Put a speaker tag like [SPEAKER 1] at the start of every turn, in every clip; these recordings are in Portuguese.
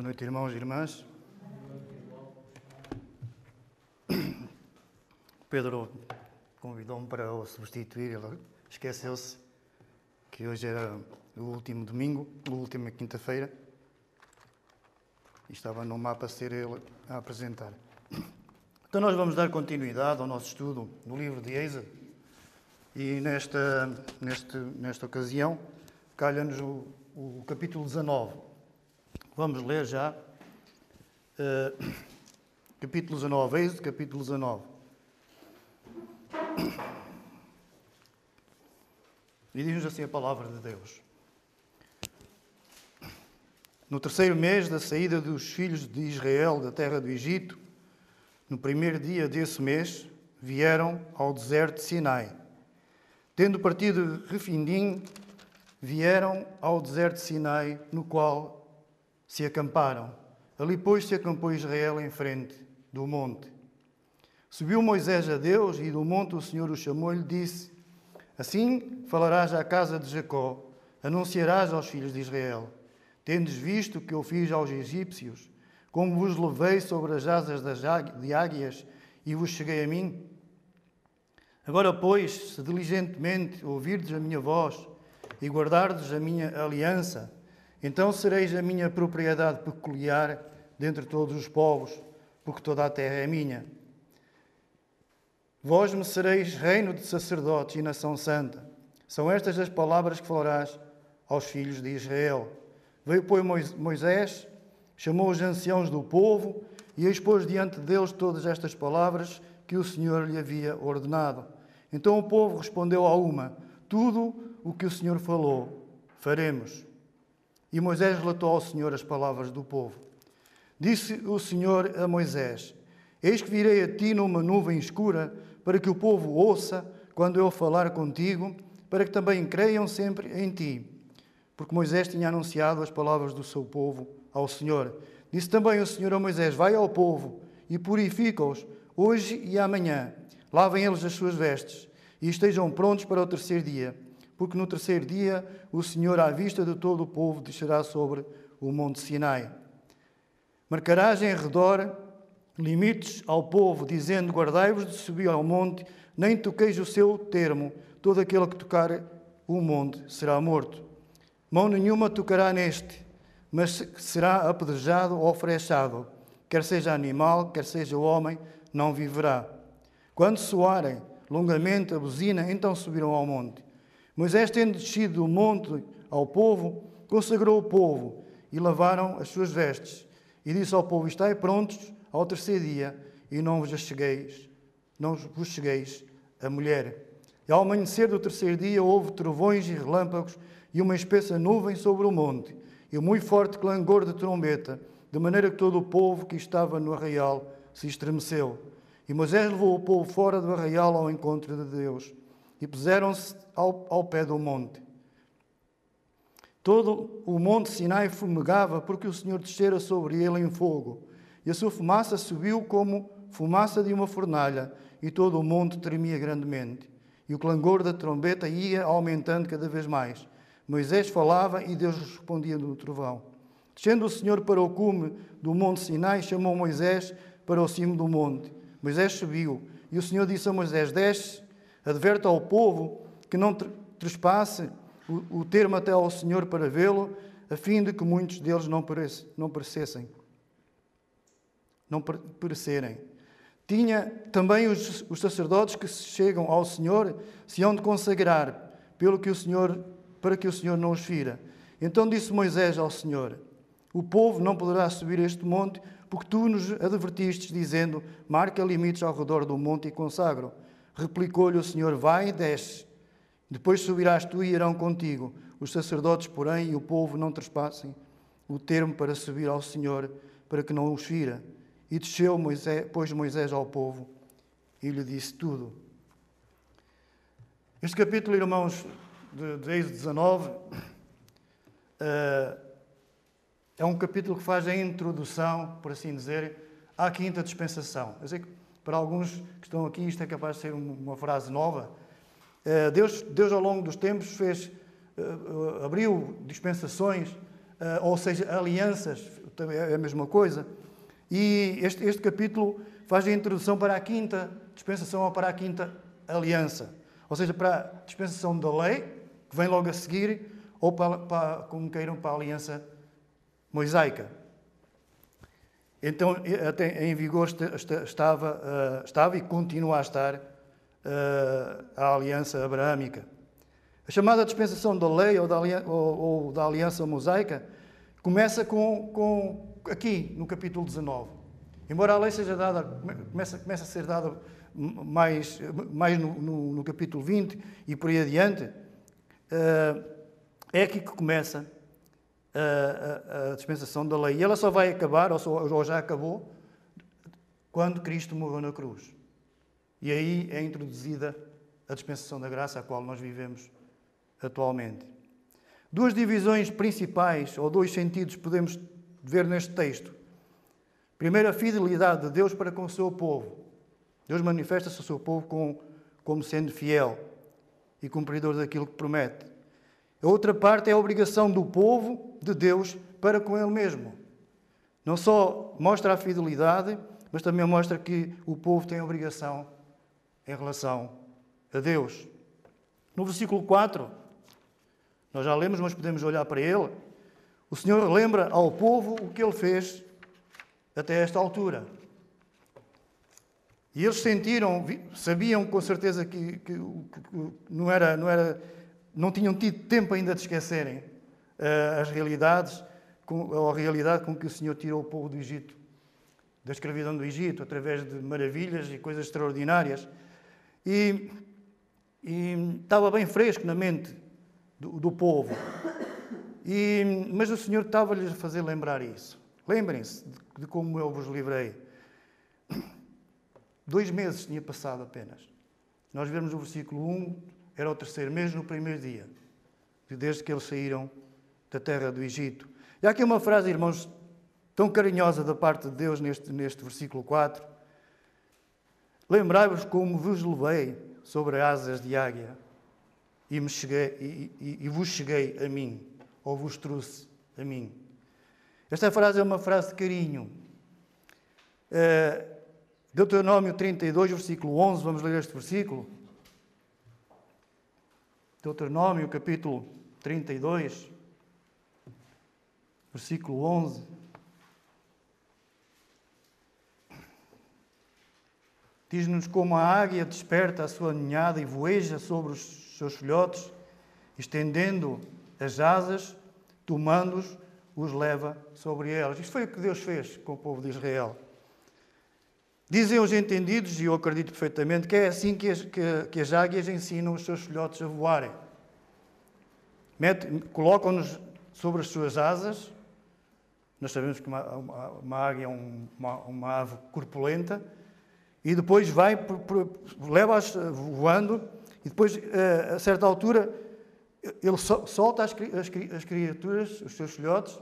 [SPEAKER 1] Boa noite, irmãos e irmãs. Pedro convidou-me para o substituir, ele esqueceu-se que hoje era o último domingo, a última quinta-feira, e estava no mapa a ser ele a apresentar. Então, nós vamos dar continuidade ao nosso estudo no livro de Êxodo, e nesta, neste, nesta ocasião, calha-nos o, o capítulo 19. Vamos ler já. Uh, capítulo 19, Êxodo, capítulo 19. E diz-nos assim a palavra de Deus. No terceiro mês da saída dos filhos de Israel da terra do Egito, no primeiro dia desse mês, vieram ao deserto de Sinai. Tendo partido Refindim, vieram ao deserto de Sinai, no qual se acamparam. Ali, pois, se acampou Israel em frente do monte. Subiu Moisés a Deus e do monte o Senhor o chamou e lhe disse: Assim falarás à casa de Jacó, anunciarás aos filhos de Israel: Tendes visto que eu fiz aos egípcios, como vos levei sobre as asas de águias e vos cheguei a mim? Agora, pois, se diligentemente ouvirdes a minha voz e guardardes a minha aliança, então sereis a minha propriedade peculiar dentre todos os povos, porque toda a terra é minha. Vós me sereis reino de sacerdotes e nação santa. São estas as palavras que falarás aos filhos de Israel. Veio, pois, Moisés, chamou os anciãos do povo e expôs diante deles todas estas palavras que o Senhor lhe havia ordenado. Então o povo respondeu a uma: Tudo o que o Senhor falou, faremos. E Moisés relatou ao Senhor as palavras do povo. Disse o Senhor a Moisés: Eis que virei a ti numa nuvem escura, para que o povo ouça quando eu falar contigo, para que também creiam sempre em ti. Porque Moisés tinha anunciado as palavras do seu povo ao Senhor. Disse também o Senhor a Moisés: Vai ao povo e purifica-os hoje e amanhã. Lavem eles as suas vestes e estejam prontos para o terceiro dia porque no terceiro dia o Senhor, à vista de todo o povo, descerá sobre o monte Sinai. Marcarás em redor limites ao povo, dizendo: Guardai-vos de subir ao monte, nem toqueis o seu termo, todo aquele que tocar o monte será morto. Mão nenhuma tocará neste, mas será apedrejado ou frechado. Quer seja animal, quer seja homem, não viverá. Quando soarem longamente a buzina, então subirão ao monte. Moisés, tendo descido do monte ao povo, consagrou o povo e lavaram as suas vestes. E disse ao povo: Estai prontos ao terceiro dia, e não vos chegueis, não vos chegueis a mulher. E ao amanhecer do terceiro dia houve trovões e relâmpagos e uma espessa nuvem sobre o monte, e um muito forte clangor de trombeta, de maneira que todo o povo que estava no arraial se estremeceu. E Moisés levou o povo fora do arraial ao encontro de Deus e puseram-se ao, ao pé do monte. Todo o monte Sinai fumegava, porque o Senhor descera sobre ele em fogo, e a sua fumaça subiu como fumaça de uma fornalha, e todo o monte tremia grandemente. E o clangor da trombeta ia aumentando cada vez mais. Moisés falava e Deus respondia no trovão. Descendo o Senhor para o cume do monte Sinai, chamou Moisés para o cimo do monte. Moisés subiu, e o Senhor disse a Moisés: Desce Adverte ao povo que não trespasse o, termo até ao Senhor para vê-lo, a fim de que muitos deles não, não perecessem. Não perecerem. Tinha também os, os sacerdotes que chegam ao Senhor se hão de consagrar, pelo que o Senhor, para que o Senhor não os fira. Então disse Moisés ao Senhor: O povo não poderá subir este monte, porque tu nos advertistes, dizendo: Marca limites ao redor do monte e consagro. Replicou-lhe o Senhor: Vai e desce. Depois subirás tu e irão contigo. Os sacerdotes, porém, e o povo não trespassem o termo para subir ao Senhor, para que não os fira. E desceu Moisés, pôs Moisés ao povo e lhe disse tudo. Este capítulo, irmãos, de, de Êxodo 19, uh, é um capítulo que faz a introdução, por assim dizer, à quinta dispensação. Para alguns que estão aqui, isto é capaz de ser uma frase nova. Eh, Deus, Deus ao longo dos tempos, fez, eh, abriu dispensações ou seja, alianças, é a mesma coisa. E este, este capítulo faz a introdução para a quinta dispensação ou para a quinta aliança. Ou seja, para a dispensação da lei, que vem logo a seguir, ou para, para como queiram, para a aliança mosaica. Então, até em vigor estava, eh, estava e continua a estar eh, a aliança abraâmica. A chamada dispensação da lei ou da, ou, ou da aliança mosaica começa com, com, aqui, no capítulo 19. Embora a lei seja dada, começa, começa a ser dada mais, mais no, no, no, capítulo 20 e por aí adiante, é aqui que começa a, a, dispensação da lei. E ela só vai acabar, ou, só, ou já acabou, quando Cristo morreu na cruz. E aí é introduzida a dispensação da graça a qual nós vivemos atualmente. Duas divisões principais, ou dois sentidos, podemos ver neste texto. Primeiro, a fidelidade de Deus para com o seu povo. Deus manifesta-se ao seu povo com, como sendo fiel e cumpridor daquilo que promete. A outra parte é a obrigação do povo de Deus para com ele mesmo. Não só mostra a fidelidade, mas também mostra que o povo tem obrigação em relação a Deus. No versículo 4, nós já lemos, mas podemos olhar para ele. O Senhor lembra ao povo o que ele fez até esta altura. E eles sentiram, sabiam com certeza que, que, que não, era, não, era, não tinham tido tempo ainda de esquecerem uh, as realidades, com, a realidade com que o Senhor tirou o povo do Egito, da escravidão do Egito, através de maravilhas e coisas extraordinárias. E, e estava bem fresco na mente do, do povo. E, mas o Senhor estava-lhes a fazer lembrar isso. Lembrem-se de, de como eu vos livrei. Dois meses tinha passado apenas. Nós vemos o versículo 1, era o terceiro mês no primeiro dia, desde que eles saíram da terra do Egito. E há aqui uma frase, irmãos, tão carinhosa da parte de Deus neste, neste versículo 4. Lembrai-vos como vos levei sobre asas de águia e, me cheguei, e, e, e vos cheguei a mim, ou vos trouxe a mim. Esta frase é uma frase de carinho. Uh, Deuteronômio 32, versículo 11, vamos ler este versículo. Deuteronômio, capítulo 32, versículo 11. Diz-nos como a águia desperta a sua ninhada e voeja sobre os seus filhotes, estendendo as asas, tomando-os os leva sobre elas. Isto foi o que Deus fez com o povo de Israel. Dizem os entendidos, e eu acredito perfeitamente, que é assim que as, que, que as águias ensinam os seus filhotes a voarem. Colocam-nos sobre as suas asas. Nós sabemos que uma, uma, uma águia é uma, uma, ave corpulenta. E depois vai, leva-as voando. E depois, eh, a certa altura, ele solta as, as, as criaturas, os seus filhotes,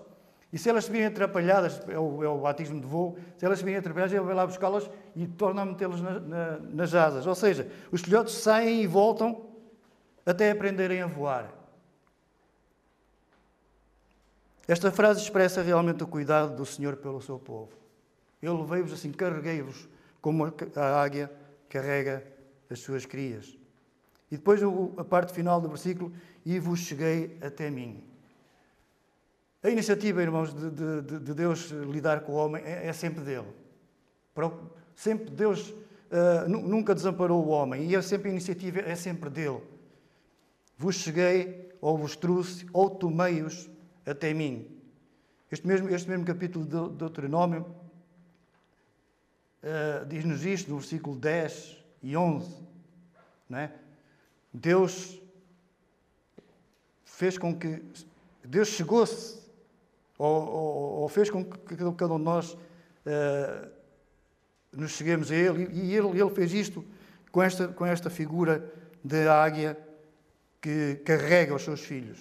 [SPEAKER 1] e se elas se virem atrapalhadas, é o, é o batismo de voo, se elas se virem atrapalhadas, ele vai lá buscá-las e torna a metê-las na, na, nas asas. Ou seja, os filhotes saem e voltam até aprenderem a voar. Esta frase expressa realmente o cuidado do Senhor pelo seu povo. Eu levei-vos assim, carreguei-vos como a águia carrega as suas crias. E depois a parte final do versículo, e vos cheguei até mim. A iniciativa, irmãos, de, de, de Deus lidar com o homem é, é sempre dele. Sempre Deus uh, nunca desamparou o homem e é sempre a iniciativa é sempre dele. Vos cheguei, ou vos trouxe, ou tomei-os até mim. Este mesmo, este mesmo capítulo de Deuteronômio uh, diz-nos isto no versículo 10 e 11. Não é? Deus fez com que. Deus chegou-se, ou, ou, ou, fez com que cada um de nós uh, nos cheguemos a Ele, e ele, ele fez isto com esta, com esta figura de águia que carrega os seus filhos.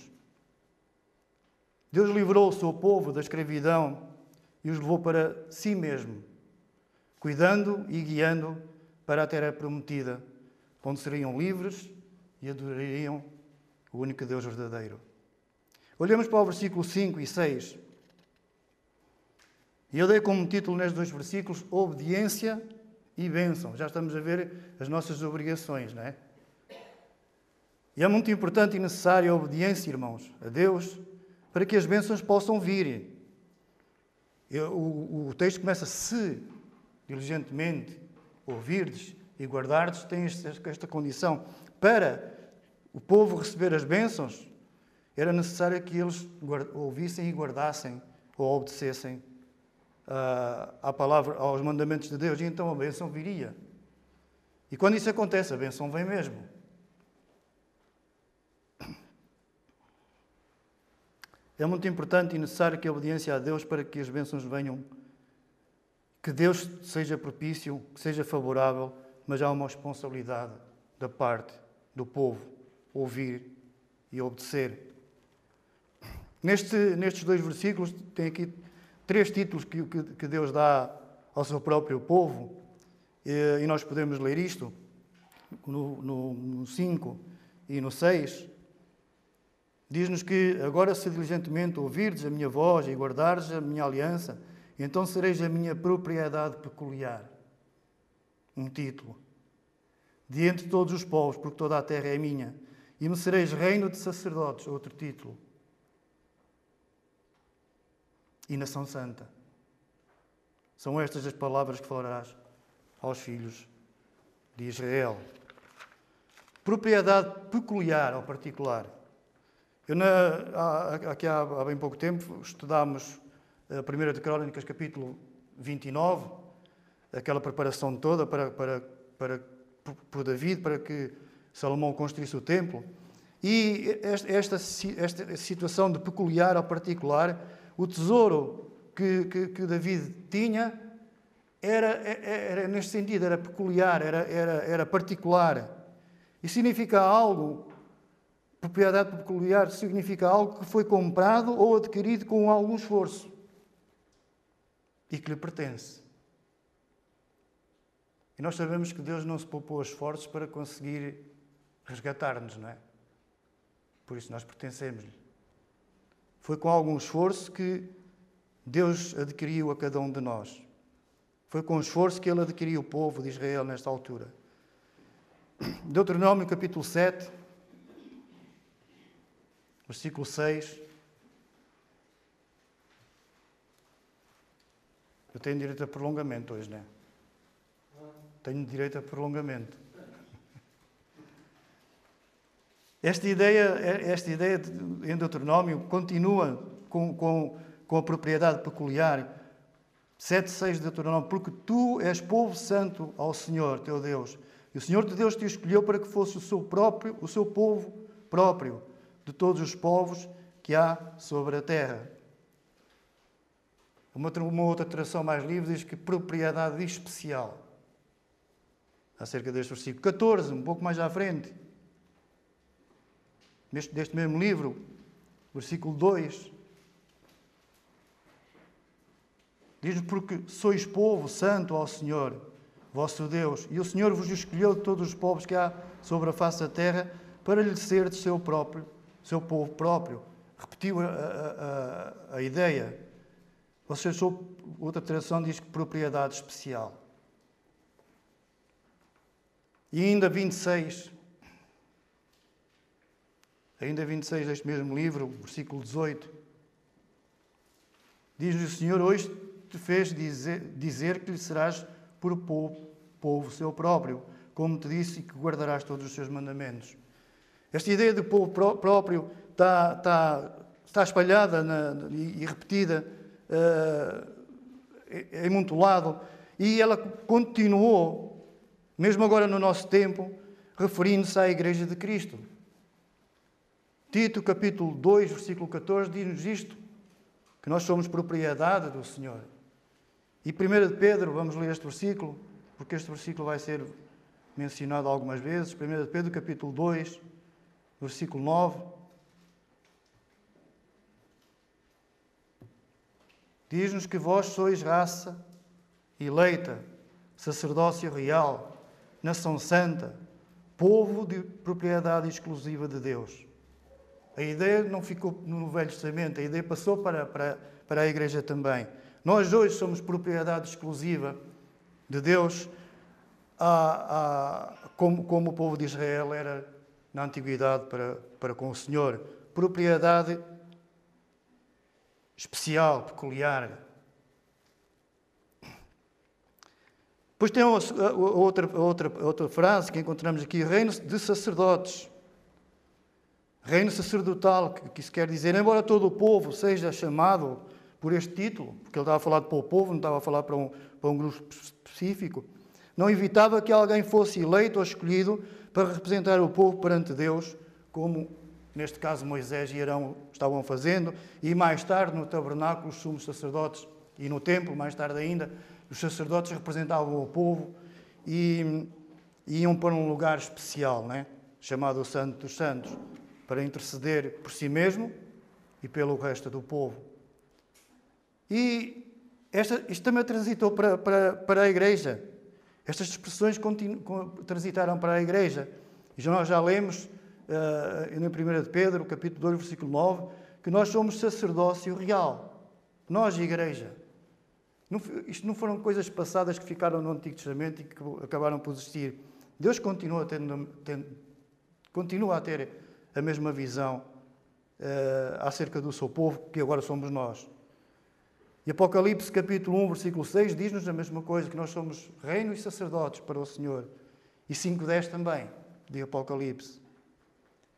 [SPEAKER 1] Deus livrou o seu povo da escravidão e os levou para si mesmo, cuidando e guiando para a terra prometida, onde seriam livres e adorariam o único Deus verdadeiro. Olhemos para o versículo 5 e 6. E eu dei como título nestes dois versículos obediência e bênção. Já estamos a ver as nossas obrigações, não é? E é muito importante e necessária a obediência, irmãos, a Deus, para que as bênçãos possam vir. Eu, o, o, texto começa: se diligentemente ouvirdes e guardardes, tem esta, esta condição. Para o povo receber as bênçãos, era necessário que eles ouvissem e guardassem ou obedecessem à palavra, aos mandamentos de Deus, e então a bênção viria. E quando isso acontece, a bênção vem mesmo. É muito importante e necessário que a obediência a Deus para que as bênçãos venham, que Deus seja propício, que seja favorável, mas há uma responsabilidade da parte do povo ouvir e obedecer. Neste, nestes dois versículos tem aqui três títulos que, que, Deus dá ao seu próprio povo, e, nós podemos ler isto no 5 e no 6. Diz-nos que agora, se diligentemente ouvirdes a minha voz e guardardes a minha aliança, então sereis a minha propriedade peculiar. Um título. De todos os povos, porque toda a terra é minha. E me sereis reino de sacerdotes. Outro título. E nação santa. São estas as palavras que falarás aos filhos de Israel. Propriedade peculiar ou particular. Eu, na, aqui há, há, bem pouco tempo, estudámos a primeira de Crónicas, capítulo 29, aquela preparação toda para, para, para, por David, para que Salomão construísse o templo. E esta, esta situação de peculiar ao particular, o tesouro que, que, que David tinha era, era, neste sentido, era peculiar, era, era, era particular. E significa algo Propriedade peculiar significa algo que foi comprado ou adquirido com algum esforço e que lhe pertence. E nós sabemos que Deus não se poupou esforços para conseguir resgatar-nos, não é? Por isso nós pertencemos-lhe. Foi com algum esforço que Deus adquiriu a cada um de nós. Foi com esforço que Ele adquiriu o povo de Israel nesta altura. Deuteronômio capítulo 7, versículo 6. Eu tenho direito a prolongamento hoje, não é? Tenho direito a prolongamento. Esta ideia, esta ideia em Deuteronômio continua com, com, com a propriedade peculiar. 7,6 de Deuteronômio, porque tu és povo santo ao Senhor, teu Deus. E o Senhor teu Deus te escolheu para que fosse o seu próprio, o seu povo próprio de todos os povos que há sobre a terra. Uma, uma outra tradução mais livre diz que propriedade especial. Acerca deste versículo 14, um pouco mais à frente. Deste mesmo livro, versículo 2. Diz porque sois povo santo ao Senhor, vosso Deus, e o Senhor vos escolheu de todos os povos que há sobre a face da terra para lhe ser de seu próprio seu povo próprio. Repetiu a, a, a, a ideia. Você achou, outra tradução diz que propriedade especial. E ainda 26, ainda 26 deste mesmo livro, versículo 18, diz o Senhor, hoje te fez dizer, dizer que lhe serás por povo, povo seu próprio, como te disse, e que guardarás todos os seus mandamentos. Esta ideia de povo próprio está, está, está espalhada na, e, repetida uh, em muito lado, e ela continuou, mesmo agora no nosso tempo, referindo-se à Igreja de Cristo. Tito, capítulo 2, versículo 14, diz-nos isto: que nós somos propriedade do Senhor. E 1 de Pedro, vamos ler este versículo, porque este versículo vai ser mencionado algumas vezes. 1 de Pedro, capítulo 2, versículo 9. Diz-nos que vós sois raça eleita, sacerdócio real, nação santa, povo de propriedade exclusiva de Deus. A ideia não ficou no Velho Testamento, a ideia passou para, para, para a Igreja também. Nós hoje somos propriedade exclusiva de Deus, a, a, como, como o povo de Israel era na antiguidade para, para com o Senhor. Propriedade especial, peculiar. Depois tem outra, outra, outra frase que encontramos aqui: reino de sacerdotes. Reino sacerdotal, que isso quer dizer, embora todo o povo seja chamado por este título, porque ele estava a falar para o povo, não estava a falar para um, para um grupo específico, não evitava que alguém fosse eleito ou escolhido para representar o povo perante Deus, como neste caso Moisés e Arão estavam fazendo, e mais tarde no tabernáculo os sumos sacerdotes e no templo, mais tarde ainda, os sacerdotes representavam o povo e, iam para um lugar especial, né? chamado Santo dos Santos para interceder por si mesmo e pelo resto do povo. E esta, isto também transitou para, para, para a igreja. Estas expressões continu, transitaram para a igreja. E nós já lemos uh, em 1 de Pedro, capítulo 2, versículo 9, que nós somos sacerdócio real. Nós, igreja. Não, isto não foram coisas passadas que ficaram no Antigo Testamento e que acabaram por existir. Deus continua, tendo, tendo, continua a ter a mesma visão uh, acerca do seu povo, que agora somos nós. E Apocalipse capítulo 1, versículo 6 diz-nos a mesma coisa, que nós somos reino e sacerdotes para o Senhor. E 5.10 também, de Apocalipse.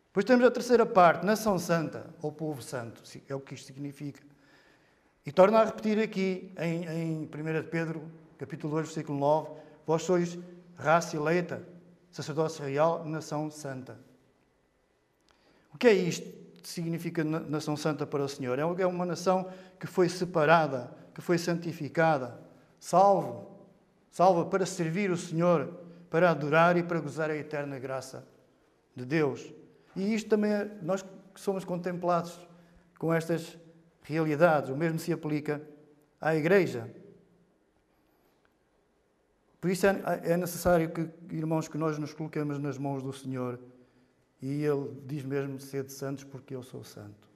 [SPEAKER 1] Depois temos a terceira parte, nação santa, ou povo santo, é o que isto significa. E torna a repetir aqui, em, em 1 Pedro, capítulo 2, versículo 9, vós sois raça eleita, sacerdócio real, nação santa. Que é isto que significa nação santa para o Senhor? É, é uma nação que foi separada, que foi santificada, salvo, salva para servir o Senhor, para adorar e para gozar a eterna graça de Deus. E isto também, é, nós que somos contemplados com estas realidades, o mesmo se aplica à Igreja. Por isso é, é necessário que, irmãos, que nós nos coloquemos nas mãos do Senhor e ele diz mesmo ser de santos porque eu sou santo.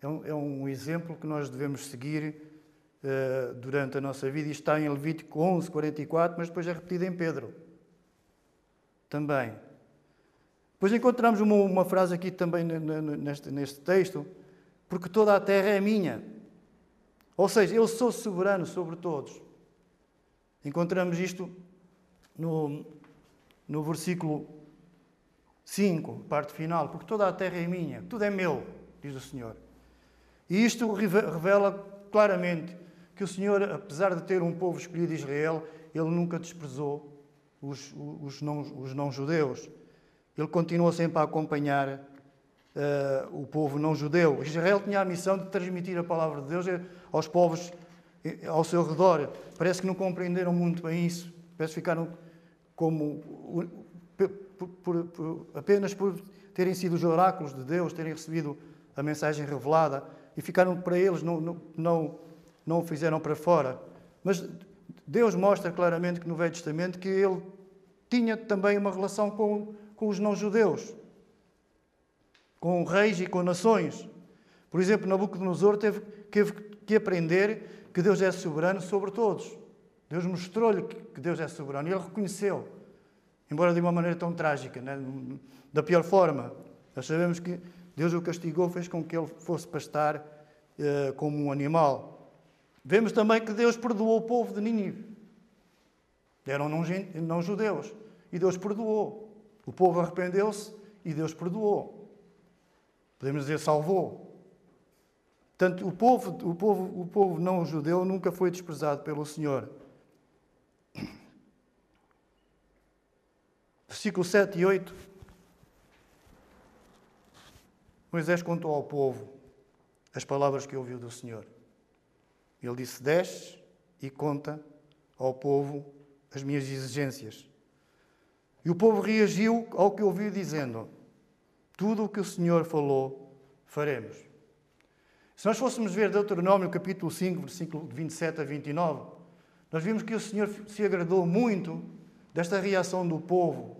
[SPEAKER 1] É um, é um exemplo que nós devemos seguir uh, durante a nossa vida. Isto está em Levítico 11, 44, mas depois é repetido em Pedro. Também. Depois encontramos uma, uma frase aqui também neste, neste texto, porque toda a terra é minha. Ou seja, eu sou soberano sobre todos. Encontramos isto no, no versículo 5, parte final, porque toda a terra é minha, tudo é meu, diz o Senhor. E isto revela claramente que o Senhor, apesar de ter um povo escolhido Israel, ele nunca desprezou os, os, não, não-judeus. Ele continuou sempre a acompanhar uh, o povo não-judeu. Israel tinha a missão de transmitir a palavra de Deus aos povos eh, ao seu redor. Parece que não compreenderam muito bem isso. Parece que ficaram como por, por, por, apenas por terem sido os oráculos de Deus, terem recebido a mensagem revelada e ficaram para eles, não, não, não, não o fizeram para fora. Mas Deus mostra claramente que no Velho Testamento que ele tinha também uma relação com, com os não-judeus, com reis e com nações. Por exemplo, Nabucodonosor teve, teve que aprender que Deus é soberano sobre todos. Deus mostrou-lhe que Deus é soberano e ele reconheceu embora de uma maneira tão trágica, né? da pior forma. Nós sabemos que Deus o castigou, fez com que ele fosse pastar uh, como um animal. Vemos também que Deus perdoou o povo de Nínive. Eram não judeus. E Deus perdoou. O povo arrependeu-se e Deus perdoou. Podemos dizer, salvou. Portanto, o povo, o povo, o povo não judeu nunca foi desprezado pelo Senhor. Versículo 7 e 8. Moisés contou ao povo as palavras que ouviu do Senhor. Ele disse: Desce e conta ao povo as minhas exigências. E o povo reagiu ao que ouviu, dizendo: Tudo o que o Senhor falou, faremos. Se nós fôssemos ver Deuteronômio capítulo 5, versículo 27 a 29, nós vimos que o Senhor se agradou muito desta reação do povo.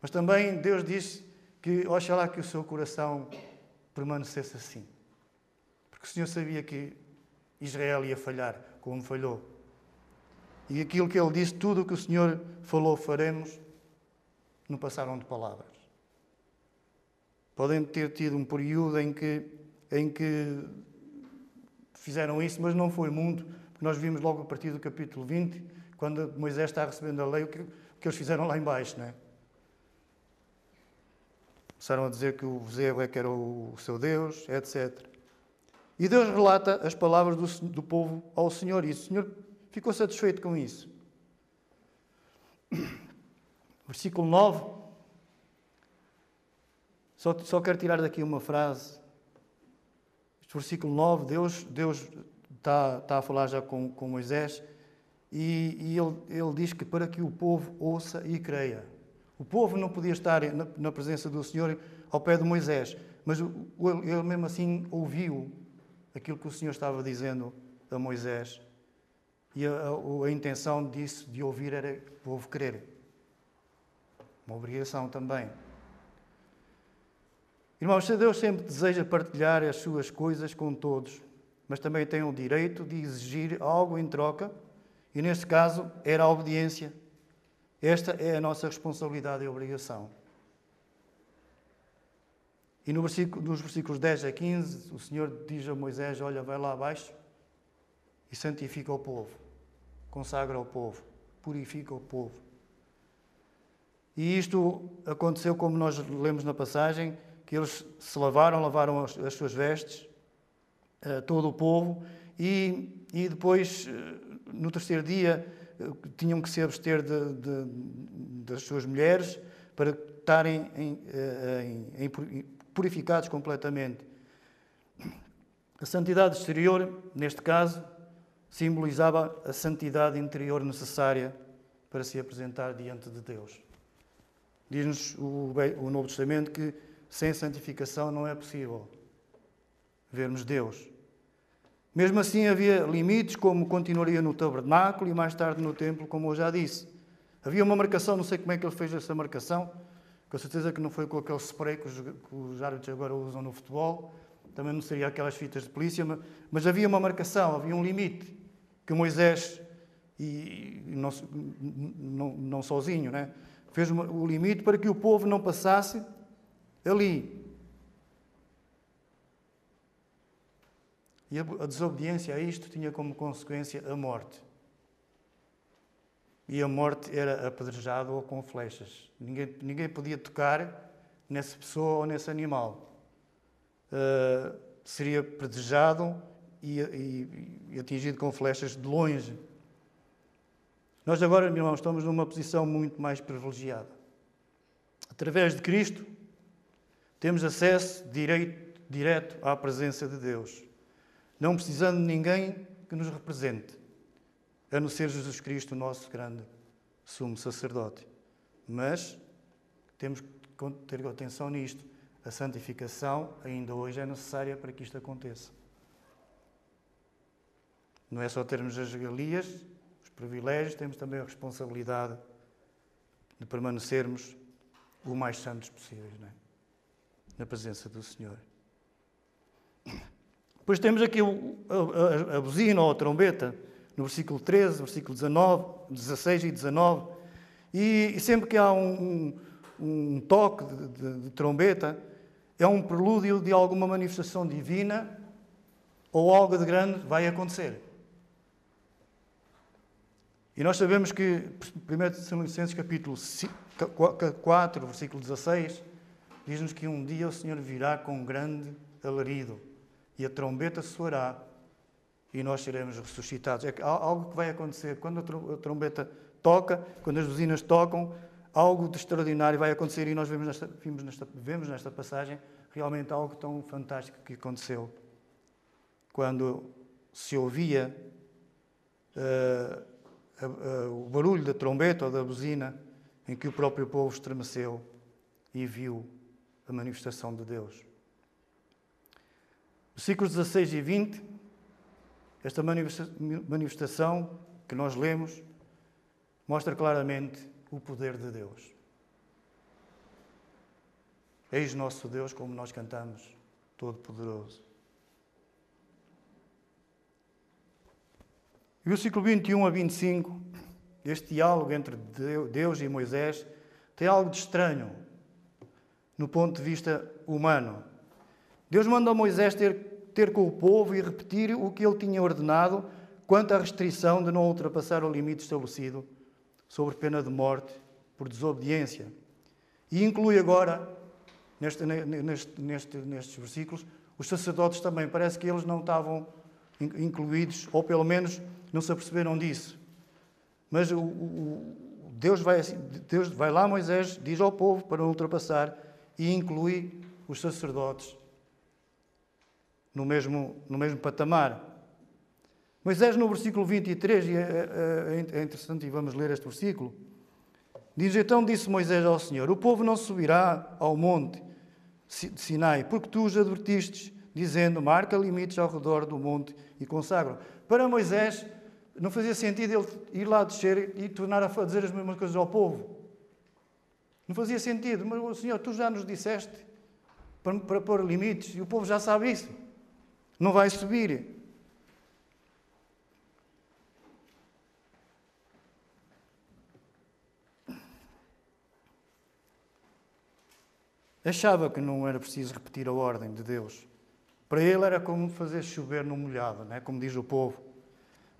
[SPEAKER 1] Mas também Deus diz que, oxalá que o seu coração permanecesse assim. Porque o Senhor sabia que Israel ia falhar, como falhou. E aquilo que ele disse, tudo o que o Senhor falou, faremos, não passaram de palavras. Podem ter tido um período em que, em que fizeram isso, mas não foi muito, porque nós vimos logo a partir do capítulo 20, quando Moisés está recebendo a lei, o que, o que eles fizeram lá embaixo, não é? Começaram a dizer que o bezerro é que era o seu Deus, etc. E Deus relata as palavras do, do povo ao Senhor, e o Senhor ficou satisfeito com isso. Versículo 9. Só, só quero tirar daqui uma frase. Este versículo 9, Deus, Deus está, está a falar já com, com Moisés e, e ele, ele diz que para que o povo ouça e creia. O povo não podia estar na, presença do Senhor ao pé de Moisés, mas ele mesmo assim ouviu aquilo que o Senhor estava dizendo a Moisés. E a, a, a intenção disso, de ouvir, era o povo crer. Uma obrigação também. Irmãos, Deus sempre deseja partilhar as suas coisas com todos, mas também tem o direito de exigir algo em troca, e neste caso era a obediência. Esta é a nossa responsabilidade e obrigação. E no versículo, nos versículos 10 a 15, o Senhor diz a Moisés: Olha, vai lá abaixo e santifica o povo, consagra o povo, purifica o povo. E isto aconteceu como nós lemos na passagem, que eles se lavaram, lavaram as, as suas vestes, uh, todo o povo, e, e depois, uh, no terceiro dia, tinham que se abster de, de, das suas mulheres para estarem em, em, em, purificados completamente. A santidade exterior, neste caso, simbolizava a santidade interior necessária para se apresentar diante de Deus. Diz-nos o, o Novo Testamento que sem santificação não é possível vermos Deus. Mesmo assim, havia limites, como continuaria no tabernáculo e mais tarde no templo, como eu já disse. Havia uma marcação, não sei como é que ele fez essa marcação, com certeza que não foi com aquele spray que os, que os árbitros agora usam no futebol, também não seria aquelas fitas de polícia, mas, mas havia uma marcação, havia um limite que Moisés, e, e não, não, não, sozinho, né, fez o limite para que o povo não passasse ali. E a desobediência a isto tinha como consequência a morte. E a morte era apedrejado ou com flechas. Ninguém, ninguém podia tocar nessa pessoa ou nesse animal. Uh, seria apedrejado e, e, e atingido com flechas de longe. Nós agora, meus irmãos, estamos numa posição muito mais privilegiada. Através de Cristo, temos acesso direito, direto à presença de Deus, não precisando de ninguém que nos represente, a não ser Jesus Cristo, o nosso grande sumo sacerdote. Mas temos que ter atenção nisto. A santificação ainda hoje é necessária para que isto aconteça. Não é só termos as regalias, os privilégios, temos também a responsabilidade de permanecermos o mais santos possíveis. É? na presença do Senhor. Depois temos aqui a, a, a buzina ou a trombeta, no versículo 13, versículo 19, 16 e 19. E, e sempre que há um, um, um toque de, de, de trombeta, é um prelúdio de alguma manifestação divina ou algo de grande vai acontecer. E nós sabemos que 1 Tessalonicenses capítulo 4, versículo 16, diz-nos que um dia o Senhor virá com um grande alarido e a trombeta soará e nós seremos ressuscitados. É algo que vai acontecer quando a trombeta toca, quando as buzinas tocam, algo de extraordinário vai acontecer e nós vemos nesta, vimos nesta, vemos nesta passagem realmente algo tão fantástico que aconteceu. Quando se ouvia uh, o barulho da trombeta ou da buzina, em que o próprio povo estremeceu e viu a manifestação de Deus. Versículos 16 e 20, esta manifestação que nós lemos mostra claramente o poder de Deus. Eis nosso Deus, como nós cantamos Todo-Poderoso. E o versículo 21 a 25, este diálogo entre Deus e Moisés, tem algo de estranho no ponto de vista humano. Deus manda Moisés ter, ter com o povo e repetir o que ele tinha ordenado quanto à restrição de não ultrapassar o limite estabelecido sobre pena de morte por desobediência. E inclui agora, neste, neste, neste, nestes versículos, os sacerdotes também. Parece que eles não estavam incluídos, ou pelo menos não se aperceberam disso. Mas o, o, Deus, vai, Deus vai lá, Moisés diz ao povo para ultrapassar e inclui os sacerdotes no mesmo, no mesmo patamar. Moisés, no versículo 23, e é, é, é interessante e vamos ler este versículo, diz: Então disse Moisés ao Senhor: O povo não subirá ao monte de Sinai, porque tu os advertistes, dizendo: Marca limites ao redor do monte e consagra. Para Moisés, não fazia sentido ele ir lá descer e tornar a dizer as mesmas coisas ao povo. Não fazia sentido. Mas, Senhor, tu já nos disseste para, para pôr limites e o povo já sabe isso. Não vai subir. Achava que não era preciso repetir a ordem de Deus. Para ele era como fazer chover no molhado, né? como diz o povo.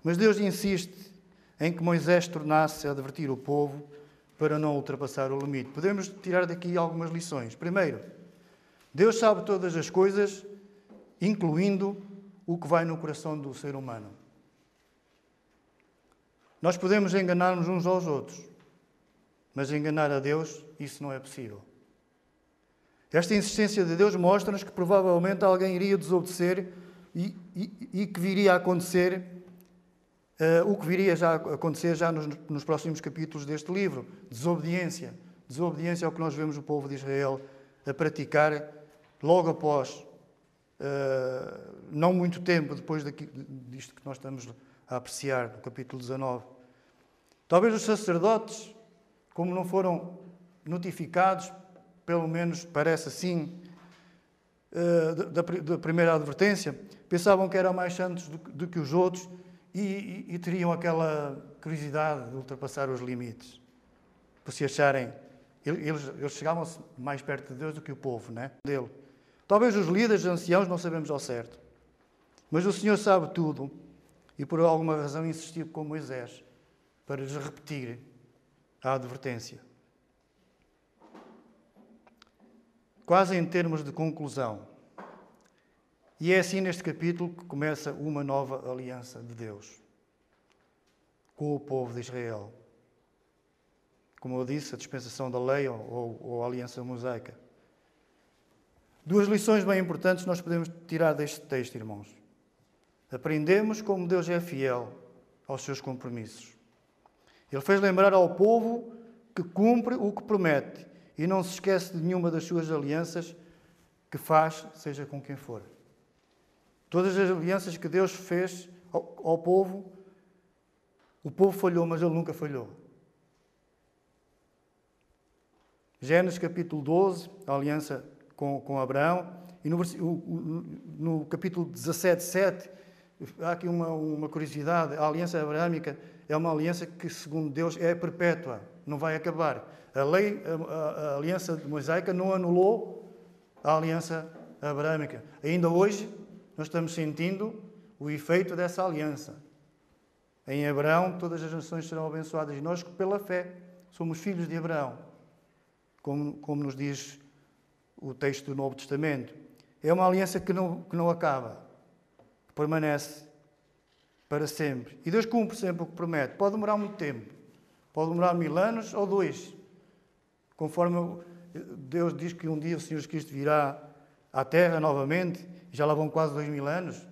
[SPEAKER 1] Mas Deus insiste em que Moisés tornasse a advertir o povo para não ultrapassar o limite. Podemos tirar daqui algumas lições. Primeiro, Deus sabe todas as coisas, incluindo o que vai no coração do ser humano. Nós podemos enganar-nos uns aos outros, mas enganar a Deus, isso não é possível. Esta insistência de Deus mostra-nos que provavelmente alguém iria desobedecer e, e, e que viria a acontecer uh, o que viria já a acontecer já nos, nos, próximos capítulos deste livro: desobediência. Desobediência ao que nós vemos o povo de Israel a praticar logo após, uh, não muito tempo depois disto que nós estamos a apreciar, no capítulo 19. Talvez os sacerdotes, como não foram notificados pelo menos parece assim, eh, da, primeira advertência, pensavam que eram mais santos do, do que os outros e, e, e, teriam aquela curiosidade de ultrapassar os limites, por se acharem. Eles, eles chegavam mais perto de Deus do que o povo, né? Dele. Talvez os líderes, os anciãos, não sabemos ao certo. Mas o Senhor sabe tudo e por alguma razão insistiu com Moisés para lhes repetir a advertência. quase em termos de conclusão. E é assim neste capítulo que começa uma nova aliança de Deus com o povo de Israel. Como eu disse, a dispensação da lei ou, ou a aliança mosaica. Duas lições bem importantes nós podemos tirar deste texto, irmãos. Aprendemos como Deus é fiel aos seus compromissos. Ele fez lembrar ao povo que cumpre o que promete e não se esquece de nenhuma das suas alianças que faz, seja com quem for. Todas as alianças que Deus fez ao, ao povo, o povo falhou, mas ele nunca falhou. Gênesis capítulo 12, a aliança com, com Abraão, e no, no capítulo 17, 7, há aqui uma, uma curiosidade: a aliança abraâmica é uma aliança que, segundo Deus, é perpétua, não vai acabar. A lei, a, a aliança mosaica não anulou a aliança abraâmica. Ainda hoje, nós estamos sentindo o efeito dessa aliança. Em Abraão, todas as nações serão abençoadas e nós, pela fé, somos filhos de Abraão, como, como nos diz o texto do Novo Testamento. É uma aliança que não, que não acaba, que permanece para sempre. E Deus cumpre sempre o que promete. Pode demorar muito tempo, pode demorar mil anos ou dois, Conforme Deus diz que um dia o Senhor Cristo virá à Terra novamente, já lá vão quase dois mil anos,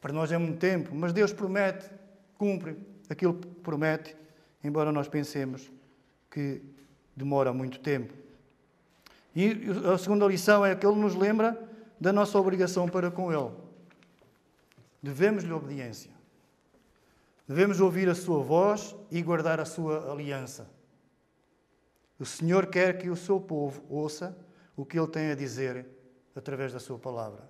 [SPEAKER 1] para nós é muito tempo, mas Deus promete, cumpre aquilo que promete, embora nós pensemos que demora muito tempo. E a segunda lição é que Ele nos lembra da nossa obrigação para com Ele. Devemos-lhe obediência. Devemos ouvir a Sua voz e guardar a Sua aliança. O Senhor quer que o seu povo ouça o que ele tem a dizer através da Sua palavra.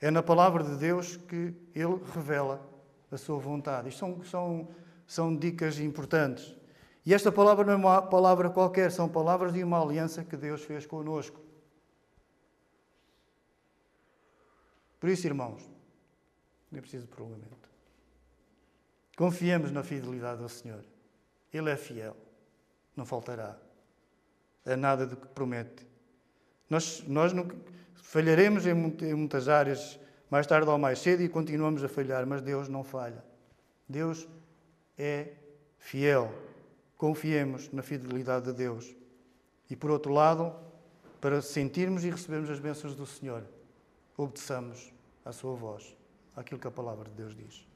[SPEAKER 1] É na palavra de Deus que Ele revela a Sua vontade. Isto são, são, são dicas importantes. E esta palavra não é uma palavra qualquer, são palavras de uma aliança que Deus fez conosco. Por isso, irmãos, não é preciso de prolongamento. Confiemos na fidelidade do Senhor. Ele é fiel, não faltará a nada do que promete. Nós, nós não, falharemos em muitas áreas, mais tarde ou mais cedo, e continuamos a falhar, mas Deus não falha. Deus é fiel. Confiemos na fidelidade de Deus. E por outro lado, para sentirmos e recebermos as bênçãos do Senhor, obedeçamos à sua voz, àquilo que a palavra de Deus diz.